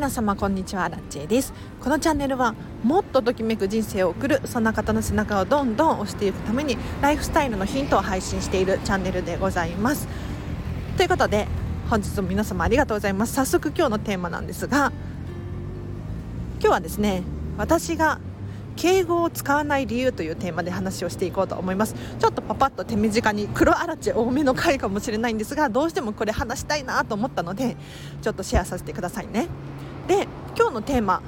皆様こんにちは。ラッチェです。このチャンネルはもっとときめく人生を送るそんな方の背中をどんどん押していくためにライフスタイルのヒントを配信しているチャンネルでございます。ということで本日も皆様ありがとうございます。早速今日のテーマなんですが今日はですね私が敬語を使わない理由というテーマで話をしていこうと思います。ちょっとパパッと手短に黒あらち多めの回かもしれないんですがどうしてもこれ話したいなと思ったのでちょっとシェアさせてくださいね。で今日のテーマ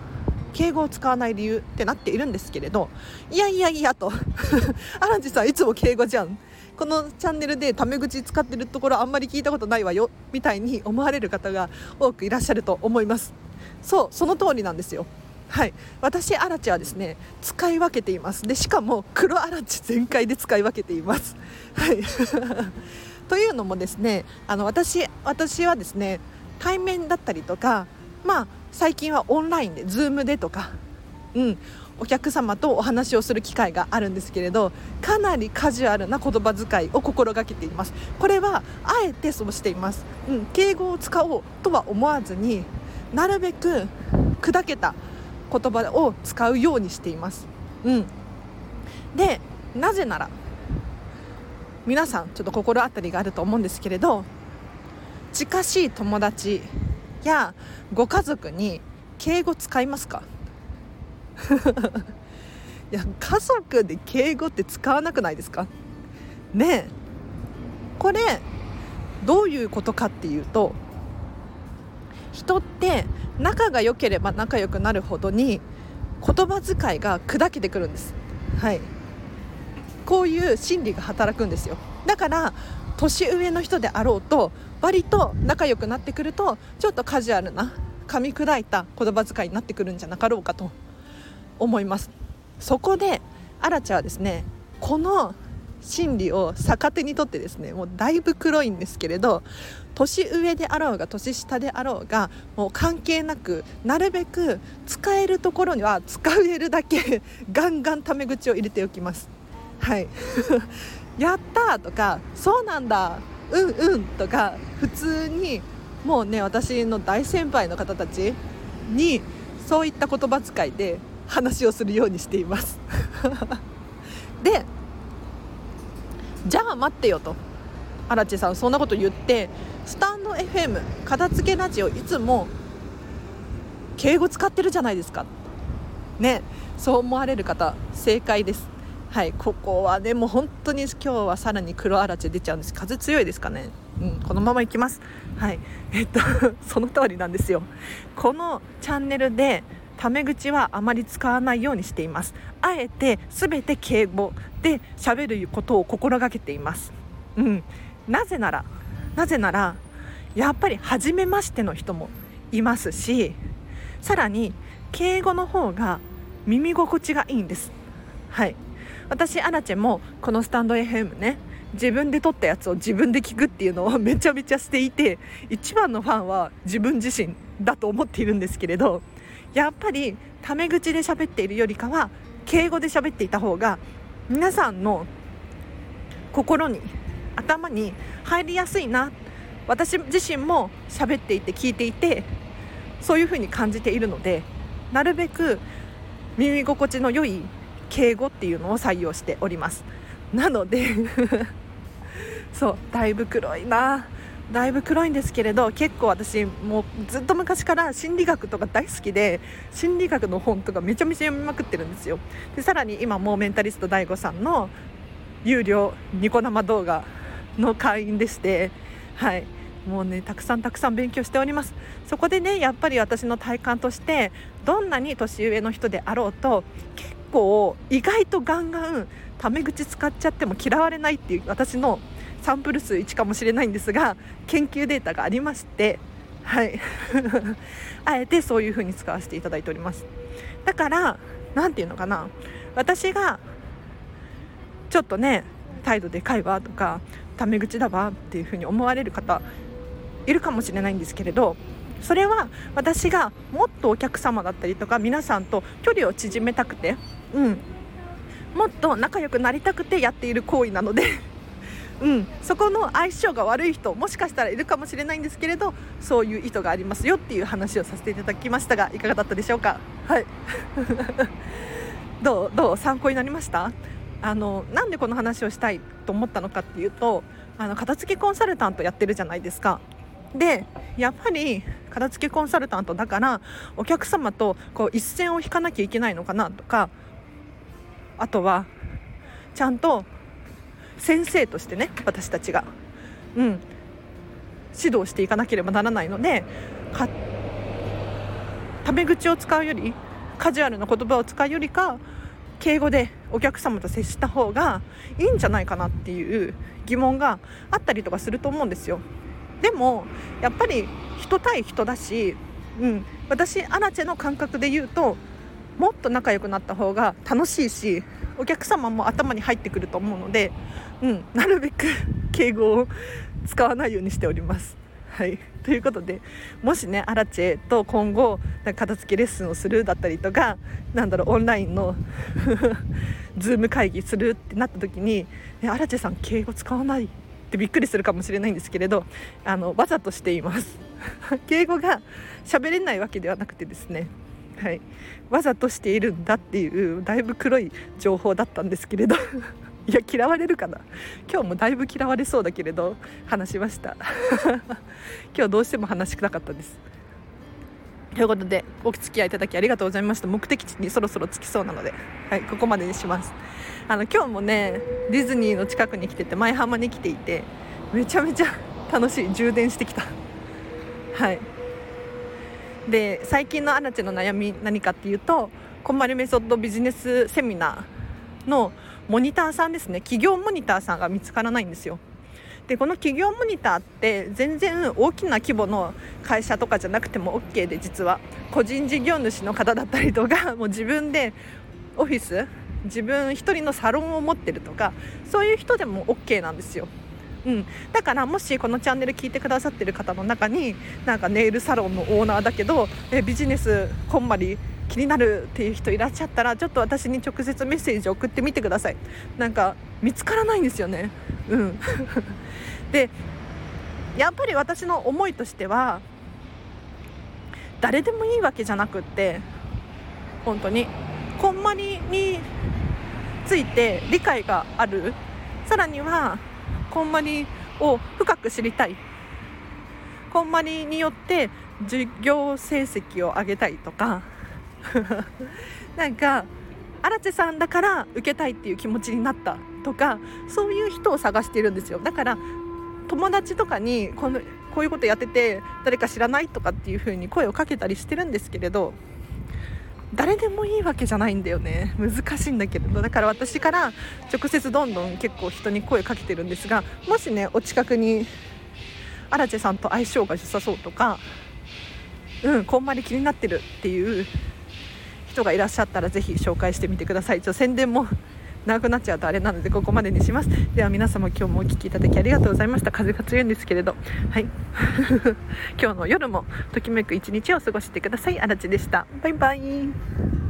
敬語を使わない理由ってなっているんですけれどいやいやいやと。アランジさんいつも敬語じゃん。このチャンネルでタメ口使ってるところあんまり聞いたことないわよみたいに思われる方が多くいらっしゃると思います。そうその通りなんですよ。はい。私アラチはですね使い分けています。でしかも黒アラチ全開で使い分けています。はい。というのもですねあの私私はですね対面だったりとかまあ最近はオンラインで Zoom でとかうんお客様とお話をする機会があるんですけれどかなりカジュアルな言葉遣いを心がけています。これはあえてそうしています、うん、敬語を使おうとは思わずになるべく砕けた言葉を使うようにしています。うん、でなぜなら皆さんちょっと心当たりがあると思うんですけれど近しい友達やご家族に敬語使いますか？いや家族で敬語って使わなくないですか？ねこれどういうことかっていうと人って仲が良ければ仲良くなるほどに言葉遣いが砕けてくるんです、はい、こういう心理が働くんですよ。だから年上の人であろうと割と仲良くなってくるとちょっとカジュアルな噛み砕いた言葉遣いになってくるんじゃなかろうかと思いますそこでアラチャはですねこの心理を逆手にとってですねもうだいぶ黒いんですけれど年上であろうが年下であろうがもう関係なくなるべく使えるところには使えるだけガンガンタメ口を入れておきます。はいやったとかそうなんだうんうんとか普通にもうね私の大先輩の方たちにそういった言葉遣いで話をするようにしています。でじゃあ待ってよと。荒地さんそんなこと言ってスタンド FM 片付けラジオいつも敬語使ってるじゃないですか。ねそう思われる方正解です。はいここはねも本当に今日はさらに黒あらち出ちゃうんです。風強いですかね。うんこのままいきます。はい。えっと その通りなんですよ。このチャンネルでタメ口はあまり使わないようにしています。あえて全て敬語で喋ることを心がけています。うん。なぜならなぜならやっぱり初めましての人もいますしさらに敬語の方が耳心地がいいんです。はい。私アラチェもこのスタンド FM ね自分で撮ったやつを自分で聞くっていうのをめちゃめちゃしていて一番のファンは自分自身だと思っているんですけれどやっぱりタメ口で喋っているよりかは敬語で喋っていた方が皆さんの心に頭に入りやすいな私自身も喋っていて聞いていてそういうふうに感じているのでなるべく耳心地の良い敬語っていうのを採用しております。なので そうだいぶ黒いな。だいぶ黒いんですけれど結構私もうずっと昔から心理学とか大好きで心理学の本とかめちゃめちゃ読みまくってるんですよ。でさらに今もうメンタリスト DAIGO さんの有料ニコ生動画の会員でしてはい。もうねたくさんたくさん勉強しております。そこでねやっぱり私の体感としてどんなに年上の人であろうと結構意外とガンガンタメ口使っちゃっても嫌われないっていう私のサンプル数1かもしれないんですが研究データがありましてはい。あえてそういう風に使わせていただいております。だから何て言うのかな。私がちょっとね態度でかいわとかタメ口だわっていうふうに思われる方いるかもしれないんですけれどそれは私がもっとお客様だったりとか皆さんと距離を縮めたくて、うん、もっと仲良くなりたくてやっている行為なので うん、そこの相性が悪い人もしかしたらいるかもしれないんですけれどそういう意図がありますよっていう話をさせていただきましたがいかがだったでしょうか？はい。どうどう参考になりました？あのなんでこの話をしたいと思ったのかっていうとあの片付けコンサルタントやってるじゃないですか。でやっぱり片付けコンサルタントだからお客様とこう一線を引かなきゃいけないのかなとかあとはちゃんと先生としてね私たちが、うん、指導していかなければならないのでタメ口を使うよりカジュアルな言葉を使うよりか敬語でお客様と接した方がいいんじゃないかなっていう疑問があったりとかすると思うんですよ。でもやっぱり人対人だし、うん、私アラチェの感覚で言うともっと仲良くなった方が楽しいしお客様も頭に入ってくると思うので、うん、なるべく敬語を使わないようにしております。はい、ということでもしねアラチェと今後片付けレッスンをするだったりとかなんだろうオンラインの Zoom 会議するってなった時に「アラチェさん敬語使わない?」ってびっくりするかもしれないんですけれどあのわざとしています。敬語が喋れないわけではなくてですね。はい、わざとしているんだっていうだいぶ黒い情報だったんですけれど。いや嫌われるかな。今日もだいぶ嫌われそうだけれど話しました。今日どうしても話したかったです。ということでお付き合いいただきありがとうございました。目的地にそろそろ着きそうなので、はい、ここまでにします。あの今日もねディズニーの近くに来てて舞浜に来ていてめちゃめちゃ楽しい。充電してきた。はい。で最近のアナチェの悩み何かっていうとこんまりメソッドビジネスセミナーのモニターさんですね。企業モニターさんが見つからないんですよ。でこの企業モニターって全然大きな規模の会社とかじゃなくても OK で実は。個人事業主の方だったりとか もう自分でオフィス自分一人のサロンを持ってるとかそういう人でも OK なんですよ。うん、だからもしこのチャンネル聞いてくださってる方の中になんかネイルサロンのオーナーだけどえビジネスこんまり気になるっていう人いらっしゃったらちょっと私に直接メッセージ送ってみてください。なんか見つからないんですよね。うん。でやっぱり私の思いとしては誰でもいいわけじゃなくって本当にこんまりについて理解がある。さらにはこんまりを深く知りたい。こんまりによって授業成績を上げたいとか。なんか荒地さんだから受けたいっていう気持ちになったとかそういう人を探しているんですよ。だから友達とかにこのこういうことやってて誰か知らないとかっていう風に声をかけたりしてるんですけれど誰でもいいわけじゃないんだよね。難しいんだけど。だから私から直接どんどん結構人に声かけてるんですがもしねお近くにアラチェさんと相性が良さそうとかうんこんまり気になってるっていう人がいらっしゃったらぜひ紹介してみてください。ちょ宣伝も長くなっちゃうとあれなのでここまでにします。では皆様今日もお聴きいただきありがとうございました。風が強いんですけれど。はい。今日の夜もときめく一日を過ごしてください。あらちでした。バイバイ。